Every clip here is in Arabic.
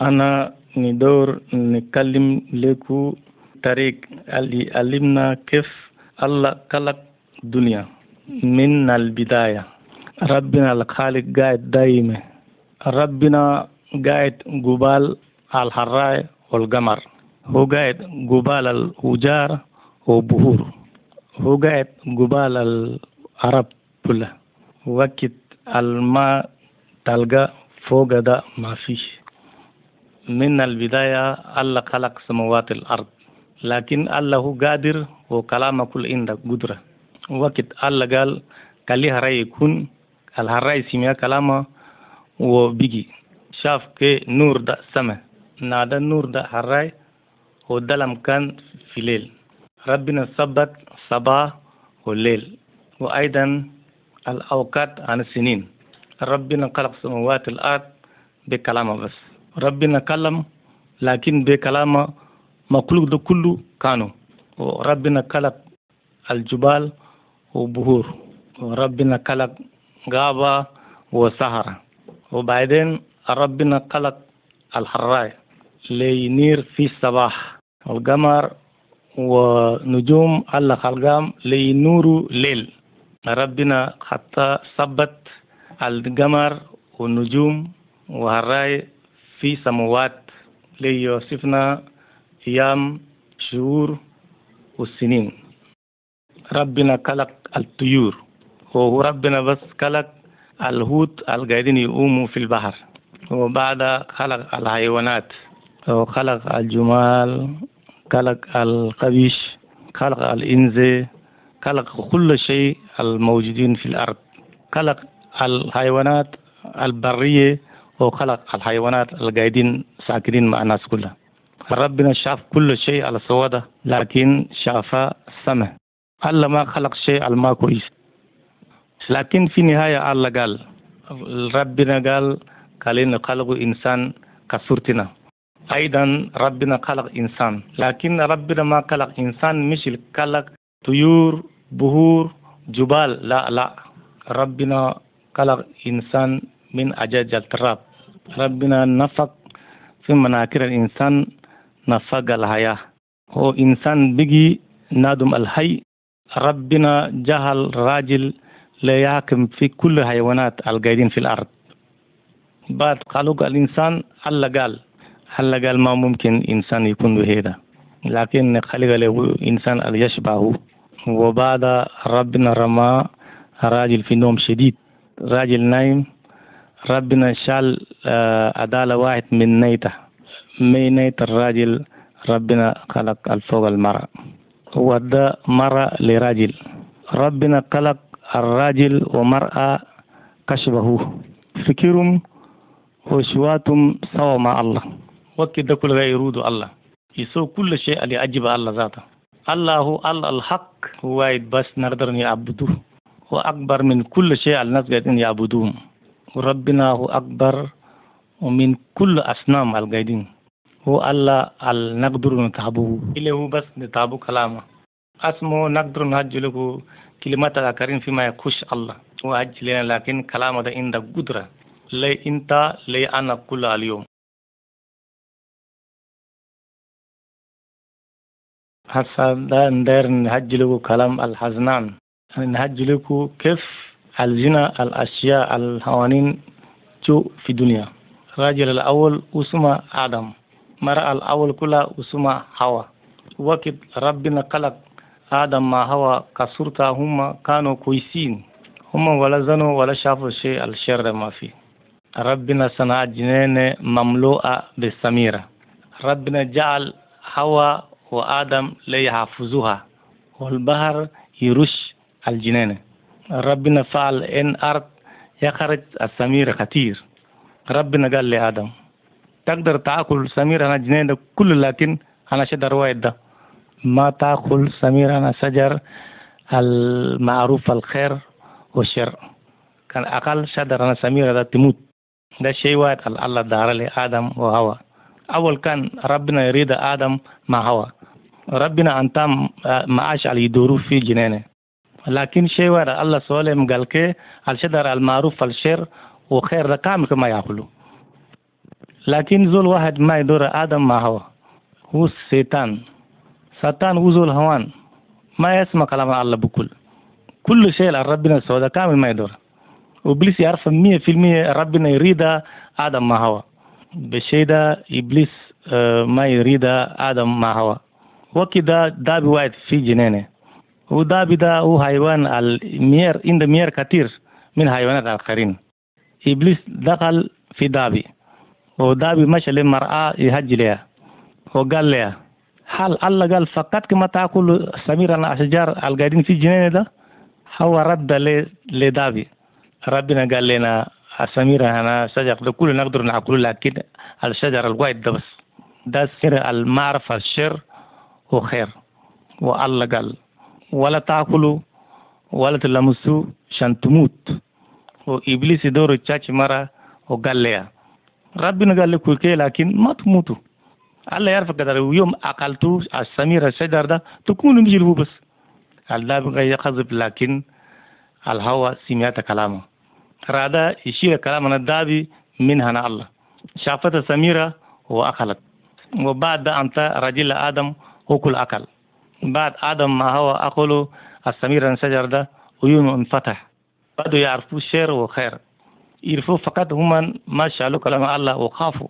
أنا ندور نتكلم لكم طريق. اللي علمنا كيف الله خلق الدنيا من البداية. ربنا الخالق قاعد دايما. ربنا قاعد قبال الحراء والقمر. هو قاعد قبال الوجار وبهور. هو قاعد قبال العرب كلها. وقت الماء تلقى فوق ده ما فيش. من البداية الله خلق سماوات الأرض. لكن الله هو قادر وكلامه كل عنده قدرة. وقت الله قال كلي هرأي يكون الهراي سمع كلامه وبيجي. شاف كي نور ده سما. نادى النور ده هرأي ودلم كان في ليل. ربنا ثبت صباح والليل وأيضا الأوقات عن السنين. ربنا خلق سماوات الأرض بكلامه بس. ربنا كلم لكن بكلامه مخلوق ده كله كانوا. وربنا خلق الجبال وبهور. وربنا خلق غابة وصحراء. وبعدين ربنا خلق الحراء لينير في الصباح. والقمر ونجوم الله خلقام لينور ليل. ربنا حتى ثبت القمر والنجوم وهراي في سموات ليوصفنا أيام شهور والسنين. ربنا خلق الطيور وهو ربنا بس خلق الهوت القاعدين يقوموا في البحر. وبعد خلق الحيوانات وخلق الجمال خلق القبيش خلق الإنز خلق كل شيء الموجودين في الأرض. خلق الحيوانات البرية وخلق الحيوانات القاعدين ساكنين مع الناس كلها. ربنا شاف كل شيء على سوادة لكن شاف السماء الله ما خلق شيء ما كويس. لكن في نهاية الله قال ربنا قال قالين خلقوا إنسان كصورتنا أيضا ربنا خلق إنسان لكن ربنا ما خلق إنسان مش خلق طيور بهور جبال. لا لا. ربنا خلق إنسان من أجاج التراب. ربنا نفق في مناكير الإنسان نفق الحياة. هو إنسان بيجي نادم الحي ربنا جهل راجل لا يحكم في كل الحيوانات القاعدين في الأرض. بعد خلق الإنسان الله قال الله قال ما ممكن إنسان يكون بهذا. لكن خلق له إنسان يشبهه. وبعد ربنا رمى راجل في نوم شديد. راجل نايم ربنا شال عدالة واحد من نيتة. من نيت الراجل ربنا خلق الفوق المرأة. وده مرأة لراجل ربنا خلق الراجل ومرأة كشبه فكرهم وشواتهم سوا مع الله. وكذا كل يرود الله. يسوي كل شيء اللي أجب الله ذاته. الله هو الله الحق. هو بس نقدر نعبده هو أكبر من كل شيء الناس قاعدين يعبدوهم وربنا هو أكبر ومن كل أصنام القاعدين هو الله نقدر نتعبه. إليه هو بس نتعبه كلامه. اسمه نقدر نهج له كلمات الآخرين فيما يخش الله. هو هج لنا لكن كلامه ده عندك قدرة. لي أنت لي أنا كل اليوم. هسا ده ندير نهج له كلام الحزنان. نهج له كيف الزنا الأشياء الهوانين جو في الدنيا الرجل الأول اسمه آدم. مرأة الأول كلها اسمها حواء. وقت ربنا خلق آدم ما هو كسرتا هم كانوا كويسين. هم ولا زنوا ولا شافوا شيء الشر ما فيه ربنا صنع جنين مملوءة بالسميرة. ربنا جعل حواء وآدم ليحفظوها. والبحر يرش الجنين. ربنا فعل إن أرض يخرج السمير كثير ربنا قال لآدم تقدر تأكل سمير أنا جنين كل لكن أنا شدر واحد ده. ما تأكل سمير أنا شجر المعروف الخير والشر. كان أقل شدر أنا سمير ده تموت. ده شيء واحد الله دار لآدم وهوى. أول كان ربنا يريد آدم مع هوى. ربنا أنت معاش على يدورو في جنينة. لكن شيء واحد الله سؤال قال كي الشجر المعروف الشر وخير ده كامل كما يأكلوا. لكن زول واحد ما يدور آدم ما هو هو الشيطان ساتان هو زول هوان. ما يسمع كلام الله بكل. كل شيء ربنا سوى كامل ما يدور. وإبليس يعرف مية في المية ربنا يريد آدم ما هو. بالشيء ده إبليس آه، ما يريد آدم ما هو. وكده دابي واحد في جنينة. ودابي ده هو حيوان المير عند مير كثير من حيوانات الآخرين إبليس دخل في دابي ودابي مشى للمرأة يهج لها وقال لها هل الله قال فقط كما تأكل سميرا الأشجار القاعدين في الجنينة ده؟ هو رد لدابي ربنا قال لنا السميرة هنا شجر ده كله نقدر نأكله لكن الشجر الواحد ده بس. ده سر المعرفة الشر وخير. والله قال ولا تأكلوا ولا تلمسوا عشان تموت وإبليس يدور تشاتش مرة وقال لها ربنا قال لك كي لكن ما تموتوا. الله يعرف قدر يوم أكلتوا السميرة الشجر ده تكونوا نجلبوا بس. الداب يقذف لكن الهوى سمعت كلامه. رادا يشير كلامنا الدابي منها الله. شافت سميرة وأكلت. وبعد أنت رجل آدم وكل أكل. بعد آدم ما هو أكل السميرة الشجر ده ويوم انفتح. بدوا يعرفوا شر وخير. يعرفوا فقط هم ما شالوا كلام الله وخافوا.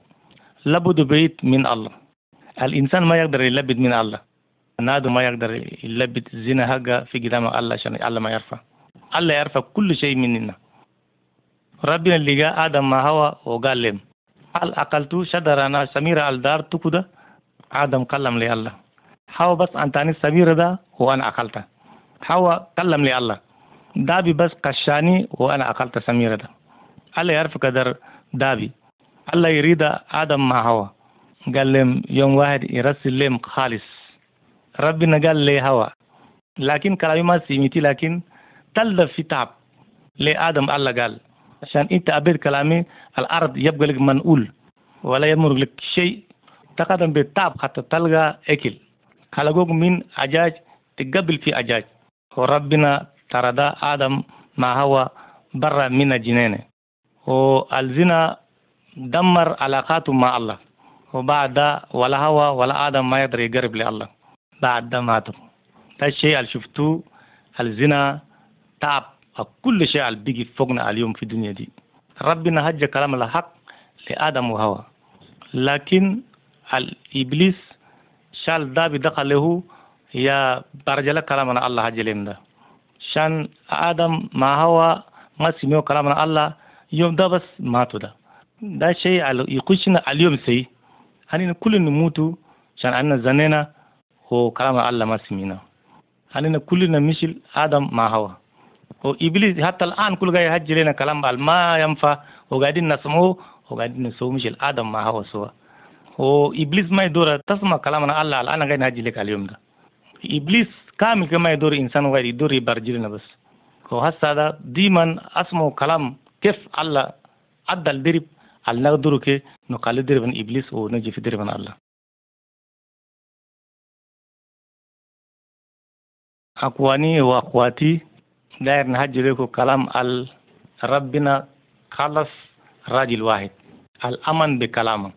لابد بيت من الله. الإنسان ما يقدر يلبد من الله. نادو ما يقدر يلبد زنا حقا في قدام الله عشان الله ما يرفع. الله يرفع كل شيء مننا. ربنا اللي جاء آدم ما هو وقال لهم. هل أكلتوا شجرة أنا سميرة الدار تكودا آدم كلم لي الله. هو بس أنتاني سميرة ده وأنا أكلتها هو كلم لي الله. دابي بس قشاني وأنا أكلت سميرة ده. الله يعرف قدر دابي. الله يريد آدم ما هو قال لهم يوم واحد يرسل لهم خالص. ربنا قال لي هوا لكن كلامي ما سمعتي لكن تلد في تعب. لآدم الله قال؟ عشان إنت أبيت كلامي الأرض يبقى لك منقول ولا يمر لك شيء. تقدم بالتعب حتى تلقى أكل. خلقوك من أجاج تقبل في أجاج. وربنا ترى آدم ما هو برا من الجنين وألزنا دمر علاقاته مع الله. وبعد ولا هو ولا آدم ما يقدر يقرب لله. بعد ماتوا ده الشيء اللي شفتوه الزنا تعب. كل شيء اللي بيجي فوقنا اليوم في الدنيا دي. ربنا هج كلام الحق لآدم وهوى لكن الإبليس shal daabi daqa lehu ya barajala kalamana allah ha shan adam mahawa ngasimeo kalamana allah yom dabas matuda. Da shay ikushina alyom hanina kulina mutu shan anina zanena ho kalamana allah masimina hanina kulina mishil adam mahawa o iblis hatta al an kulgay ha jelena yamfa ogadin nasmo ogadin so adam mahawa sowa هو سوا وإبليس ما يدور تسمع كلامنا الله الآن قاعد نهجر لك اليوم ده إبليس كامل كما يدور إنسان غير يدور يبرجلنا بس وهسا هذا ديما أسمع كلام كيف الله أدى الدرب على نقدر كي نقال درب إبليس ونجي في درب الله أخواني وأخواتي داير نهج لكم كلام ال ربنا خلص راجل واحد الأمن بكلامه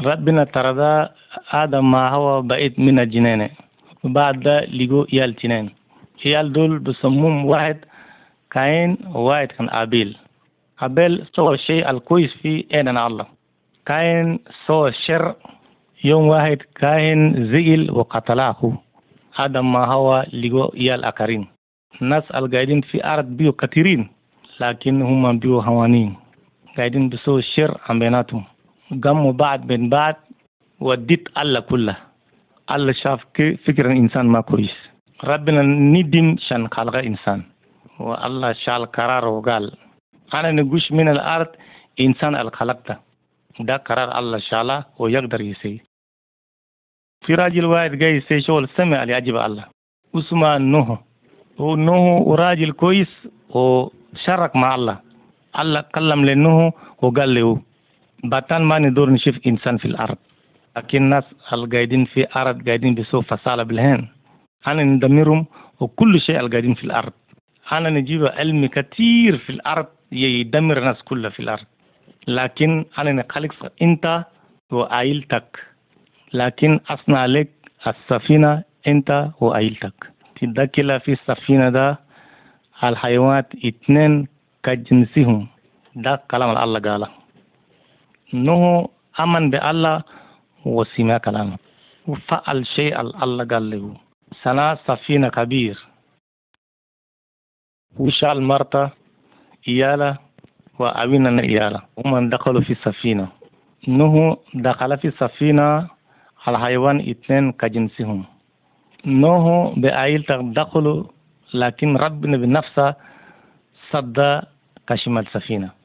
ربنا ترى آدم ما هو بعيد من الجنين. بعد ده لقوا إيال تنين إيال دول بسموم واحد كاين وواحد كان أبيل. أبيل سوى الشيء الكويس في أين الله. كاين سوى الشر يوم واحد كاين زئل وقتله آدم ما هو لقوا إيال أكرين. الناس القاعدين في أرض بيو كثيرين لكن هم بيو هوانين. قاعدين بسوء الشر عن بيناتهم. قاموا بعد بين بعد وديت الله كله الله شاف فكر الإنسان ما كويس ربنا ندم شان خلق إنسان والله شال قرار وقال أنا نقوش من الأرض إنسان الخلقته ده قرار الله شاله ويقدر يسي في راجل واحد جاي يسي سمع لأجب الله اسمه نوح ونوح راجل كويس وشارك مع الله الله كلم لنوح وقال له بطان ما ندور نشوف إنسان في الأرض. لكن الناس القاعدين في الأرض قاعدين بسوء فصالة بالهين أنا ندمرهم وكل شيء القاعدين في الأرض. أنا نجيب علم كثير في الأرض يدمر الناس كلها في الأرض. لكن أنا نخلق أنت وعائلتك. لكن أصنع لك السفينة أنت وعائلتك. تدخل في السفينة ده الحيوانات اتنين كجنسهم ده كلام الله قاله نوح أمن بالله وسمع كلامه. وفعل شيء الله قال له. سنا سفينة كبير. وشال مرتا إيالا وأبينا إيالا. ومن دخلوا في السفينة. نوح دخل في السفينة الحيوان اثنين كجنسهم. نوح بعائلته دخلوا لكن ربنا بنفسه صد كشم السفينة.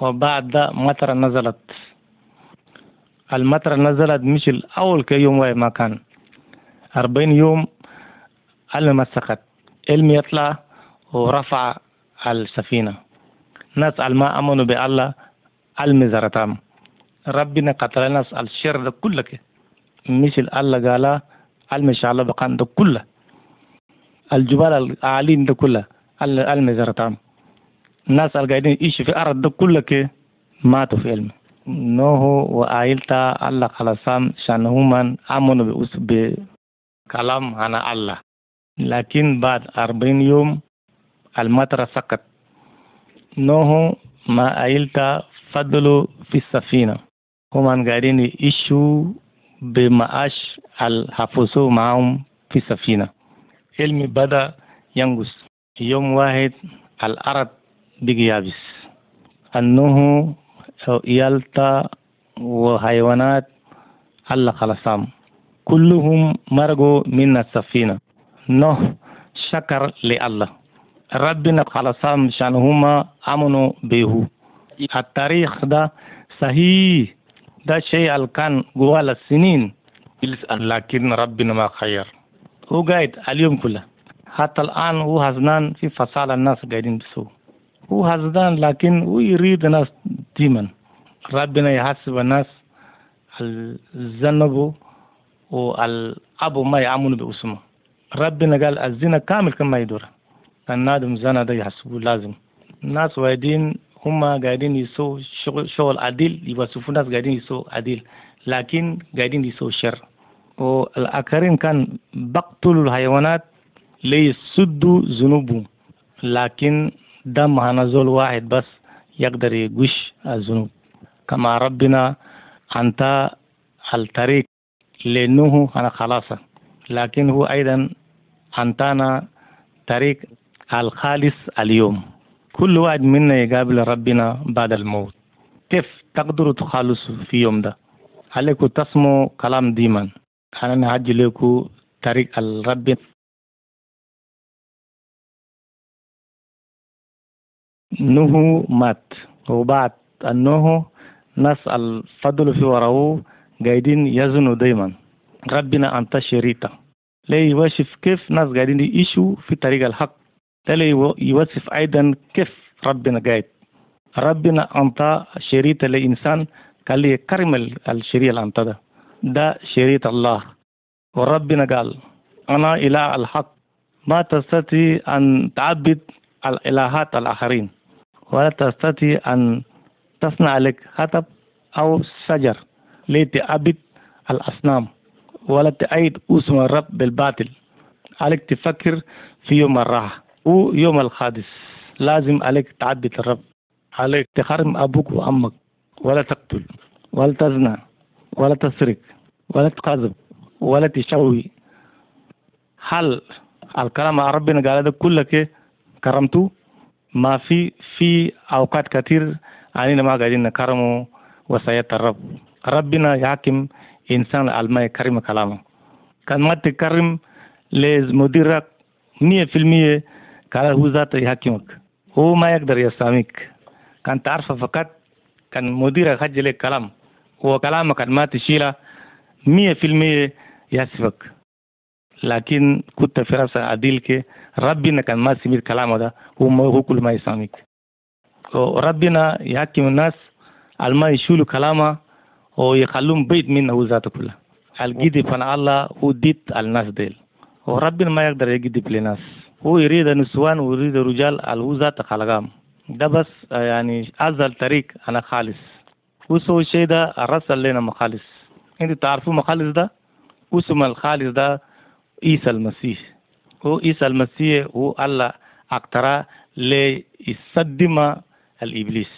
وبعد مطر نزلت. المطر نزلت مش الأول كيوم ما كان. أربعين يوم المسكت علم يطلع ورفع السفينة. ناس ما أمنوا بالله المزرتام ربنا قتل ناس الشر ده كله مش الله قال المش الله بقان ده كله. الجبال العالين ده كله المزرتام الناس القاعدين يعيشوا في الأرض ده كله ماتوا في علم نوح وعائلته الله خلصهم شانهم آمنوا بكلام عن الله. لكن بعد أربعين يوم المطر سقط. نوح مع عائلته فضلوا في السفينة. هم قاعدين يعيشوا بمعاش الحفظوا معهم في السفينة. علم بدأ ينقص. يوم واحد الأرض بقي يابس النوح يلتا وحيوانات الله خلصهم كلهم مرقوا من السفينة نوح شكر لله ربنا خلصهم عشان هما آمنوا به التاريخ ده صحيح ده شيء اللي كان جوال السنين لكن ربنا ما خير هو قاعد اليوم كله حتى الآن هو هزنان في فصال الناس قاعدين بسوء هو هزدان لكن هو يريد الناس ديما ربنا يحسب الناس الذنب والأبو ما يعملوا باسمه ربنا قال الزنا كامل كما يدور كان نادم زنا ده يحسبوه لازم الناس وايدين هم قاعدين يسووا شغل, شغل عديل يوصفوا ناس قاعدين يسووا عديل لكن قاعدين يسووا شر والآخرين كان بقتلوا الحيوانات ليسدوا ذنوبهم لكن دم هنزول واحد بس يقدر يقش الذنوب. كما ربنا أنت الطريق لنوح أنا خلاصة لكن هو أيضا أنتنا طريق الخالص اليوم. كل واحد منا يقابل ربنا بعد الموت. كيف تقدروا تخلصوا في يوم ده؟ عليكم تسمعوا كلام ديما. أنا نهج لكم طريق الرب. نوح مات. وبعد النوح ناس الفضل في وراه قاعدين يزنوا دايما. ربنا أنت شريطة ليه يوصف كيف ناس قاعدين يعيشوا في طريق الحق. ده يوصف أيضا كيف ربنا قاعد. ربنا أنت شريطة لإنسان قال كرم الشريعة أنت ده. ده شريط الله. وربنا قال أنا إله الحق. ما تستطيع أن تعبد الإلهات الآخرين. ولا تستطيع أن تصنع لك خطب أو شجر لتعبد الأصنام ولا تأيد اسم الرب بالباطل. عليك تفكر في يوم الراحة. ويوم الخادس. لازم عليك تعبد الرب. عليك تحرم أبوك وأمك. ولا تقتل. ولا تزنى. ولا تسرق. ولا تكذب ولا تشوي. هل الكلام ربنا قال هذا كله كرمته؟ ما في في أوقات كثير أنا ما قاعدين نكرمه وصايا الرب. ربنا يحكم إنسان الماء يكرم كلامه. كان ما تكرم لمديرك مية في المية قال هو ذاته يحكمك. هو ما يقدر يساميك كان تعرف فقط كان مديرك خج لك كلام. وكلامك كان ما تشيله مية في المية يصفك لكن كنت في رأس عديل كي ربنا كان ما سميت كلامه ده هو ما هو كل ما يساميك وربنا يحكم الناس الما يشيلوا كلامه ويخلون بيت منه ذاته كله. الجدي فانا الله هو ديت الناس ديل. وربنا ما يقدر يجدب لناس هو يريد نسوان ويريد رجال هو ذات خلقام ده بس يعني هذا الطريق أنا خالص. وسو الشيء ده رسل لنا مخالص. أنتوا تعرفوا مخالص ده؟ اسم الخالص ده عيسى المسيح هو عيسى المسيح هو الله اقترى ليصدم الإبليس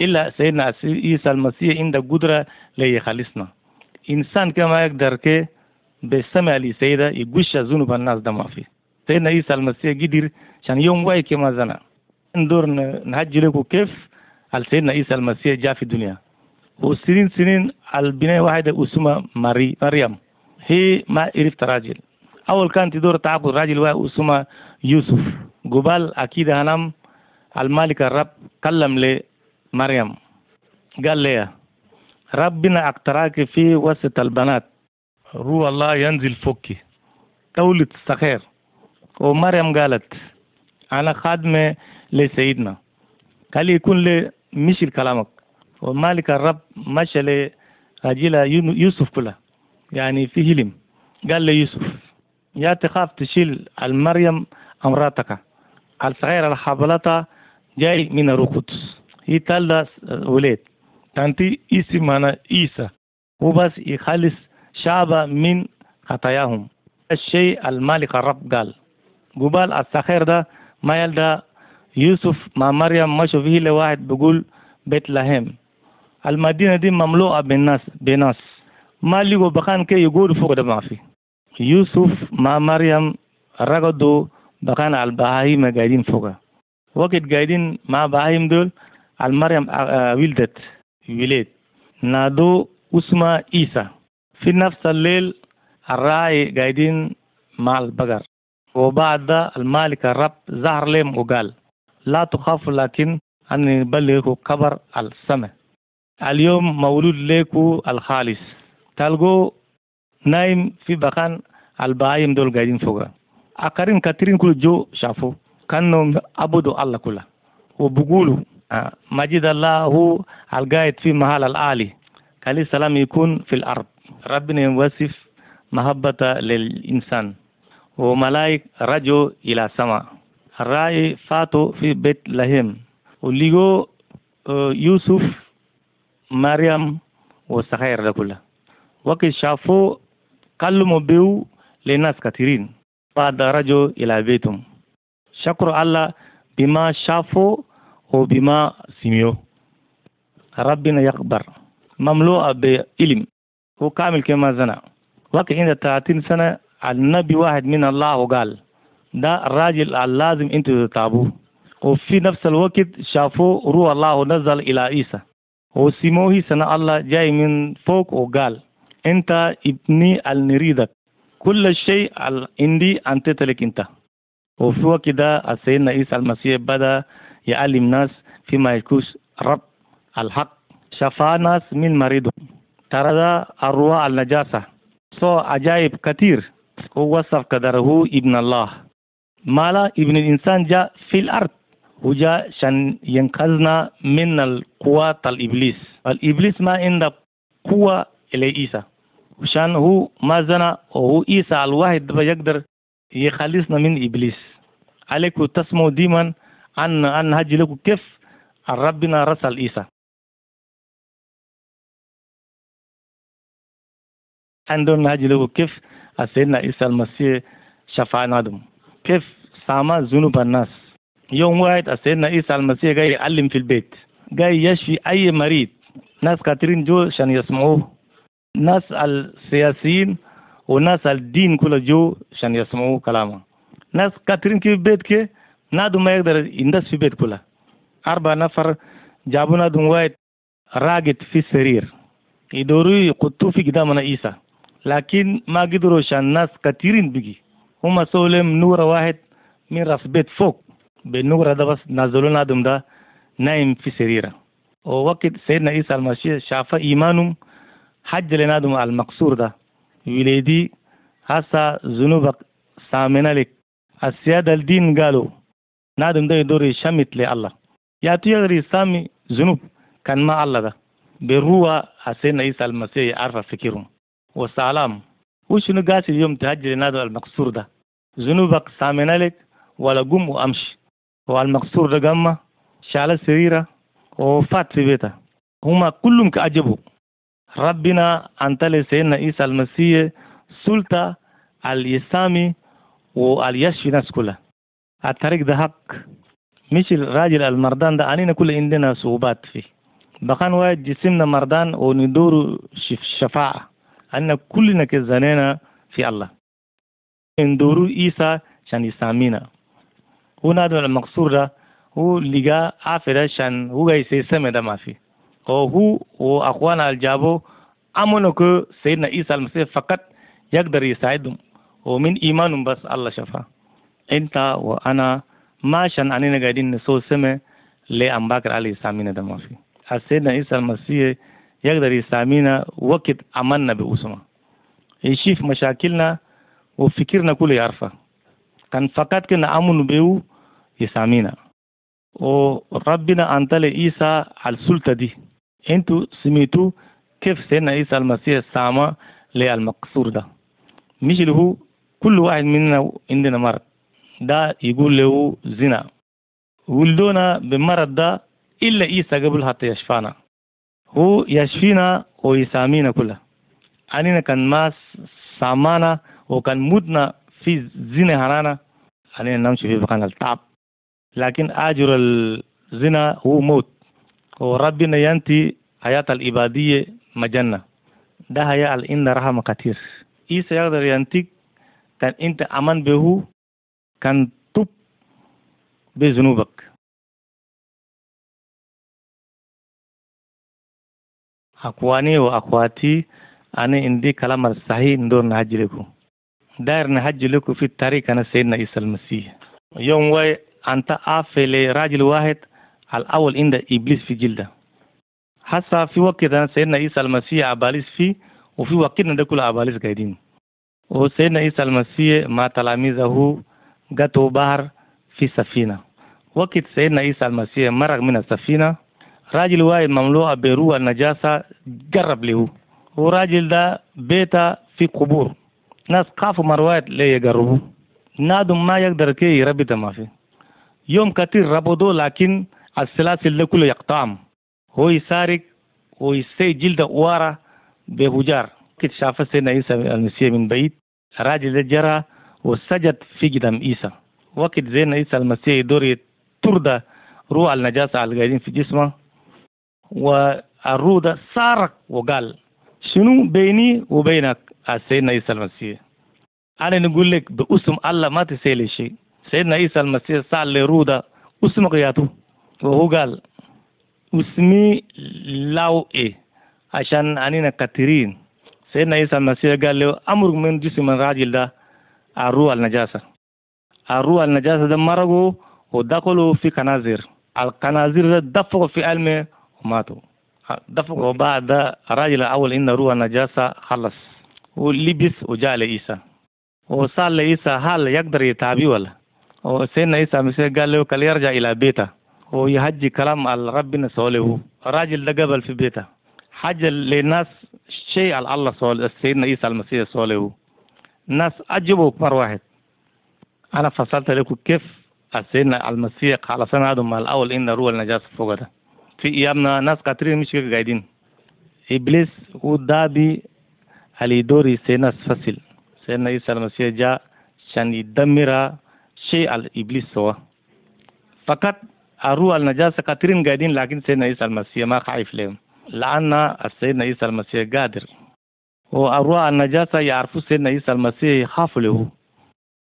إلا سيدنا عيسى المسيح عند قدرة ليخلصنا إنسان كما يقدر كي بسمع لسيدة يقش ذنوب الناس ده في سيدنا عيسى المسيح قدر عشان يوم واي كما زنا ندور نهج لكم كيف سيدنا عيسى المسيح جاء في الدنيا وسنين سنين البناء واحدة اسمها مريم هي ما عرفت راجل أول كان تدور تعبد راجل واحد اسمه يوسف. قبال أكيد هنام الملك الرب كلم لمريم قال لي ربنا أقتراك في وسط البنات. روح الله ينزل فوقي تولد صغير ومريم قالت أنا خادمة لسيدنا. قال يكون لي مشي كلامك. ومالك الرب مشى لرجل يوسف كله. يعني في هلم قال لي يوسف. يا تخاف تشيل المريم أمراتك. الصغيرة الحبلتها جاي من القدس هي تلد ولاد تنتي اسم أنا عيسى وبس يخلص شعب من خطاياهم. الشيء المالك الرب قال. قبال الصغير ده ما يلدى يوسف مع مريم مشوا فيه لواحد بيقول بيت لحم المدينة دي مملوءة بالناس بناس. ما لقوا بخان كي يقول فوق ده يوسف مع مريم رقدوا بخان البهايم قاعدين فوق وقت قاعدين مع بهايم دول المريم ولدت ولد نادوا أسمة عيسى في نفس الليل الراعي قاعدين مع البقر. وبعد المالك الرب ظهر لهم وقال لا تخافوا لكن أن يبلغكم خبر السماء. اليوم مولود لكم الخالص. تلقوا نايم في بخان البهايم دول قاعدين فوق آخرين كثيرين كل جو شافوا كانوا عبدوا الله كله. وبقولوا مجد الله هو القائد في محل العالي قال السلام يكون في الأرض. ربنا يوصف محبة للإنسان. وملائك رجوا إلى السماء. الرأي فاتوا في بيت لهم ولقوا يوسف مريم وسخير ده كله. وقت شافوا كلموا بيو لناس كثيرين. بعد رجعوا إلى بيتهم. شكروا الله بما شافوا وبما سمعوا. ربنا يخبر مملوء بعلم. هو كامل كما زنا وقت عند 30 سنة النبي واحد من الله وقال ده الراجل اللازم أنتوا تتابوه وفي نفس الوقت شافوا روح الله نزل إلى عيسى. وسموه سنة الله جاي من فوق وقال أنت ابني النريدك. كل شيء عندي أنت تلك أنت. وفي وقت ده سيدنا عيسى المسيح بدأ يعلم ناس فيما يكوش رب الحق. شفى ناس من مريضهم ترى الروح النجاسة. سو عجائب كثير. ووصف قدره ابن الله. مالا ابن الإنسان جاء في الأرض. وجاء عشان ينقذنا من القوة الإبليس. الإبليس ما عنده قوة إلى عيسى. عشان هو ما زنا وهو عيسى الواحد يقدر يخلصنا من إبليس. عليكم تسمعوا ديما أن أن هجي لكم. كيف ربنا رسل عيسى عندنا هجي لكم. كيف سيدنا عيسى المسيح شفانا دم كيف سامع ذنوب الناس؟ يوم واحد سيدنا عيسى المسيح جاي يعلم في البيت. جاي يشفي أي مريض. ناس كثيرين جو عشان يسمعوه. ناس السياسيين وناس الدين كله جو عشان يسمعوا كلامه. ناس كثيرين في البيت كي نادو ما يقدر يندس في البيت كله. أربع نفر جابوا نادو واحد راقد في السرير يدوروا يقطوا في قدامنا عيسى لكن ما قدروا عشان ناس كثيرين بيجي هم سولم نور واحد من راس بيت فوق. بالنور ده بس نزلوا نادم ده نايم في سريره. ووقت سيدنا عيسى المسيح شاف إيمانهم حج لنادم المقصور ده. وليدي هسا ذنوبك سامنا لك السيادة الدين قالوا نادم ده يدور يشمت لله يا تيغري سامي ذنوب كان ما الله ده. بالروح سيدنا عيسى المسيح عرف فكرهم والسلام وشنو قاسي اليوم تهجر لنادم المقصور ده. ذنوبك سامنا لك ولا قم وامشي والمقصور ده قام شال السريرة وفات في بيته هما كلهم كأجبوا ربنا أنتلي سيدنا عيسى المسيح سلطة اليسامي واليشفي ناس كلها. الطريق ده حق. مش الراجل المردان ده أنينا كل عندنا صعوبات فيه. بقان واحد جسمنا مردان وندور شفاعة. أن كلنا كزنينا في الله. ندور إيسا عشان يسامينا. هو نادم المقصور ده. هو لقى عافية عشان هو يسمى ده ما فيه. وهو وأخوانا الجابو أمنوا كو سيدنا عيسى المسيح فقط يقدر يساعدهم ومن إيمانهم بس الله شفا. أنت وأنا ما عشان أننا قاعدين نسوي سمع لأنباكر عليه سامينا ده ما في. عيسى المسيح يقدر يسامينا وقت أمنا بأسمه. يشوف مشاكلنا وفكرنا كله يعرفه. كان فقط كنا أمن بيو يسامينا. وربنا أنتلي عيسى على السلطة دي. أنتوا سميتوا كيف سيدنا عيسى المسيح سامى للمقصور ده. مش هو كل واحد مننا عندنا مرض. ده يقول له زنا. ولدونا بمرض ده إلا عيسى قبل حتى يشفانا. هو يشفينا ويسامينا كلها أننا كان ما سامانا وكان مدنا في زنا هرانا أننا نمشي في مكان التعب. لكن أجر الزنا هو موت. وربنا ينتي حياة الإبادية مجنة. ده هي إن رحمة كثير. إيسا يقدر ينتيك كان أنت أمان به كان تب بذنوبك. أخواني وأخواتي أنا عندي كلام الصحيح ندور نهج لكم. داير نهج لكم في التاريخ أنا سيدنا عيسى المسيح. يوم واي أنت أفل راجل واحد الأول عند إبليس في جلده hasa في وقتنا سيدنا عيسى المسيح أباليس فيه وفي وقتنا ده كل أباليس قاعدين وسيدنا عيسى المسيح مع تلاميذه قطوا بحر في سفينة وقت سيدنا عيسى المسيح مرق من السفينة راجل واحد مملوء بروح النجاسة جرب له وراجل ده بيتا في قبور ناس خافوا مرات ليه يقربوا نادم ما يقدر كي يربي ما فيه يوم كثير ربطوا لكن السلاسل ده كله يقطعهم. هو يسارق ويسي جلد ورا بهجار. كده شاف سيدنا عيسى المسيح من بعيد. الراجل ده جرى وسجد في قدام عيسى. وقت زين عيسى المسيح يدور تردى روح النجاسة اللي قاعدين في جسمه والروح ده وقال شنو بيني وبينك سيدنا عيسى المسيح؟ أنا نقول لك باسم الله ما تسألي شيء. سيدنا عيسى المسيح سأل لروح اسمك ياتو قال اسمي لو إيه عشان أنينا كثيرين سيدنا عيسى المسيح قال له أمر من جسم الراجل ده الروح النجاسة. الروح النجاسة ده مرقوا ودخلوا في كنازير. الكنازير ده دفقوا في علمه وماتوا. دفقوا وبعد الراجل الأول إن روح النجاسة خلص. ولبس وجاء لعيسى. وسأل لعيسى هل يقدر يتابي ولا؟ وسيدنا عيسى المسيح قال له كل يرجع إلى بيته. ويهجي كلام على ربنا سوله الراجل ده قبل في بيته. حاجة للناس شيء على الله سوال سيدنا عيسى المسيح سوله الناس أجبوا مرة واحد. أنا فصلت لكم كيف سيدنا المسيح على سنة هذا الأول إن روح النجاسة فوق ده. في أيامنا ناس كثيرين مش قاعدين. إبليس هو دابي على دوري سيدنا فصل. سيدنا عيسى المسيح جاء عشان يدمر شيء على إبليس سوا فقط الروح النجاسة كثيرين قاعدين لكن سيدنا عيسى المسيح ما خايف لهم. لأن سيدنا عيسى المسيح قادر. والروح النجاسة يعرفوا سيدنا عيسى المسيح يخافوا له.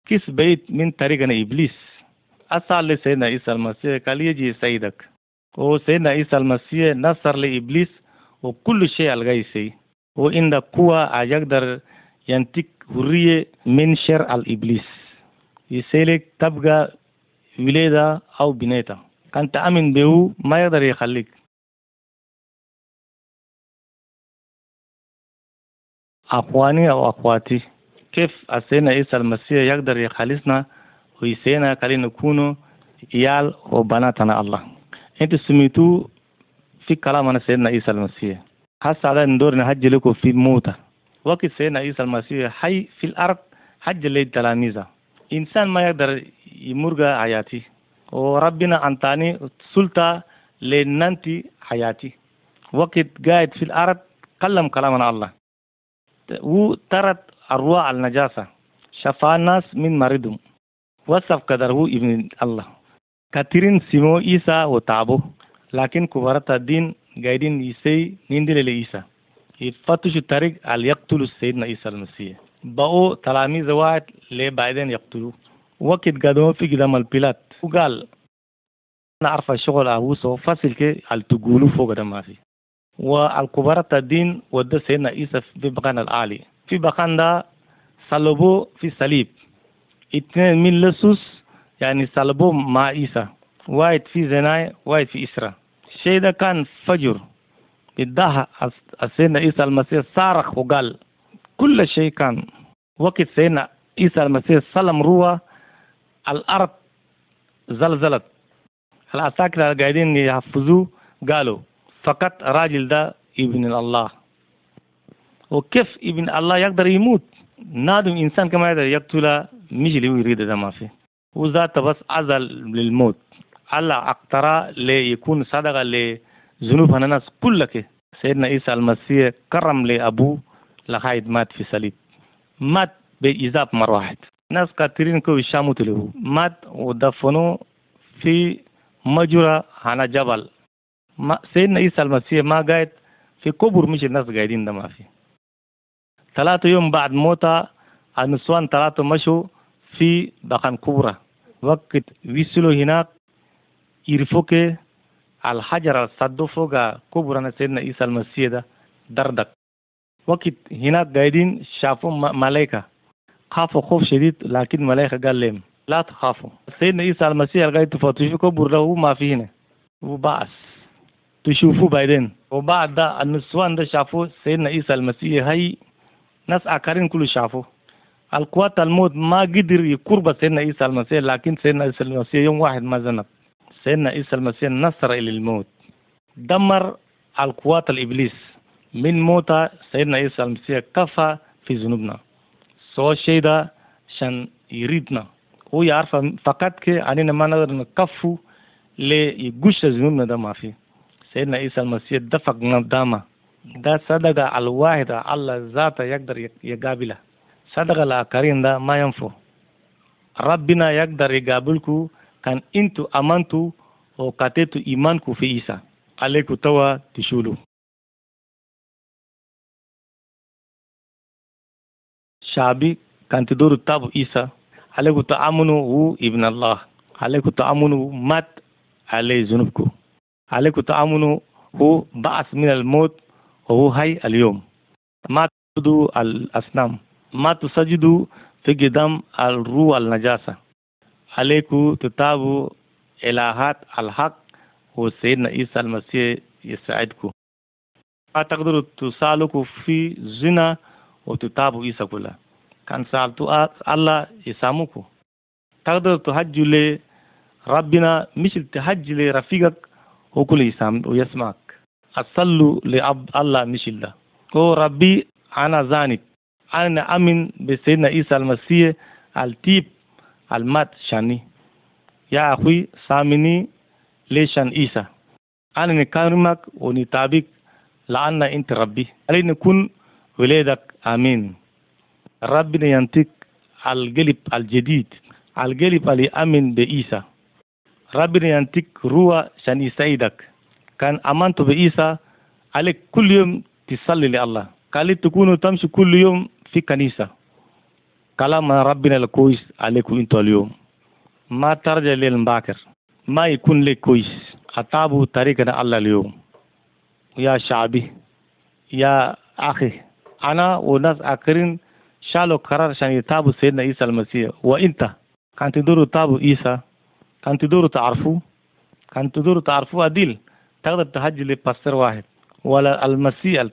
كيس بعيد من طريقنا إبليس. أسأل لسيدنا عيسى المسيح قال يجي سيدك. وسيدنا عيسى المسيح نصر لإبليس وكل شيء الغيسي وإن قوة يقدر ينتك حرية من شر الإبليس. يسألك تبقى ولادة أو بنيتة. كان تأمن به ما يقدر يخليك. أخواني أو أخواتي كيف أسينا عيسى المسيح يقدر يخلصنا ويسينا كلي نكون عيال وبناتنا الله؟ أنت سميتوا في كلامنا سيدنا عيسى المسيح. هسه على ندور نهج لكم في موتة. وقت سيدنا عيسى المسيح حي في الأرض حج للتلاميذ إنسان ما يقدر يمرق حياتي وربنا أنتاني سلطة لننتي حياتي. وقت قاعد في الأرض كلم كلام الله. وترت أرواح النجاسة. شفى الناس من مرضهم. وصف قدره ابن الله. كثيرين سمو إيسا وتعبو لكن كبرت الدين قاعدين يسي نندل لإيسا. يفتش الطريق على يقتل سيدنا عيسى المسيح؟ بقوا تلاميذ واحد ليه بعدين يقتلوه. وقت قدموا في قدام البلاد وقال أنا أعرف الشغل أهوسه فصل كي على تقولوا فوق ده ما في. والكبار الدين ودى سيدنا عيسى في بقان العالي. في بقان ده صلبوه في صليب. اثنين من لصوص يعني صلبوه مع عيسى. واحد في زناي واحد في إسراء. الشيء ده كان فجر. اداها سيدنا عيسى المسيح صارخ وقال كل شيء كان. وقت سيدنا عيسى المسيح سلم روح الأرض زلزلت. العساكر قاعدين يحفظوه. قالوا فقط راجل ده ابن الله. وكيف ابن الله يقدر يموت؟ نادم إنسان كما يقدر يقتل مش اللي يريد ده ما فيه وذات بس أزل للموت. الله أقترى ليكون صدقة لذنوب الناس كلها سيدنا عيسى المسيح كرم لأبوه لغاية مات في صليب مات بإذاب مرة واحد ناس كثيرين كو يشاموا له مات ودفنوه في مجرى على جبل. ما سيدنا عيسى المسيح ما قاعد في قبر مش الناس قاعدين ده ما في. ثلاثة يوم بعد موته النسوان ثلاثة مشوا في بقان كبرى. وقت وصلوا هناك يرفوك الحجر الصدو فوق سيدنا عيسى المسيح ده دردك. وقت هناك قاعدين شافوا ملائكة. خافوا خوف شديد لكن ملائكة قال لهم لا تخافوا سيدنا عيسى المسيح قاعد تفتشوا كبر له ما في هنا. وبعث. تشوفوا بعدين. وبعد ده النسوان ده شافوا سيدنا عيسى المسيح هي ناس آخرين كله شافوا القوات الموت ما قدر يقرب سيدنا عيسى المسيح لكن سيدنا عيسى المسيح يوم واحد ما زنب سيدنا عيسى المسيح نصر إلى الموت. دمر القوات الإبليس. من موت سيدنا عيسى المسيح كفى في ذنوبنا. الشيء ده عشان يريدنا هو يعرف فقط كي أننا ما نقدر نكفو ليقش ذنوبنا ده ما في سيدنا عيسى المسيح دفق داما ده صدقة الواحدة الله ذاته يقدر يقابلها صدقة الآخرين ده ما ينفع ربنا يقدر يقابلكم كان انتوا امنتوا وكاتيتوا ايمانكم في عيسى عليكم توا تشولوا شعبي كان تدور تابو عيسى عليكم هو ابن الله. عليكم تأمنوا مات عليه ذنوبكم. عليكم تأمنوا هو بعث من الموت وهو حي اليوم. ما تعبدوا الأصنام. ما تسجدوا في قدام الروح النجاسة. عليكم تتابعوا إلهات الحق وسيدنا عيسى المسيح يساعدكم. ما تقدروا تسالكوا في زنا وتتابعوا عيسى كلها كان سألتوا الله يساموكوا تقدروا تهجوا لربنا مش تهج لرفيقك هو كل يسام ويسمعك أصلوا لأب الله مش الله هو ربي أنا زانب أنا أمن بسيدنا عيسى المسيح التيب المات شاني يا أخوي سامني ليشان عيسى أنا نكرمك ونتابك لأن أنت ربي علي نكون ولادك آمين. ربنا ينطق القلب الجديد القلب اللي أمن بعيسى. ربنا ينطق روح عشان يساعدك. كان أمنت بعيسى عليك كل يوم تصلي لله. قال تكونوا تمشي كل يوم في كنيسة. كلام ربنا الكويس عليكم أنتوا اليوم. ما ترجع للباكر ما يكون لك كويس. أتابوا طريقنا الله اليوم. يا شعبي يا أخي. أنا وناس آخرين شالوا قرار عشان يتابوا سيدنا عيسى المسيح. وأنت؟ كان تدوروا تابوا عيسى؟ كان تدوروا تعرفوا كان تدوروا تعرفوا أديل تقدر تهجي لباستر واحد ولا المسيح اللي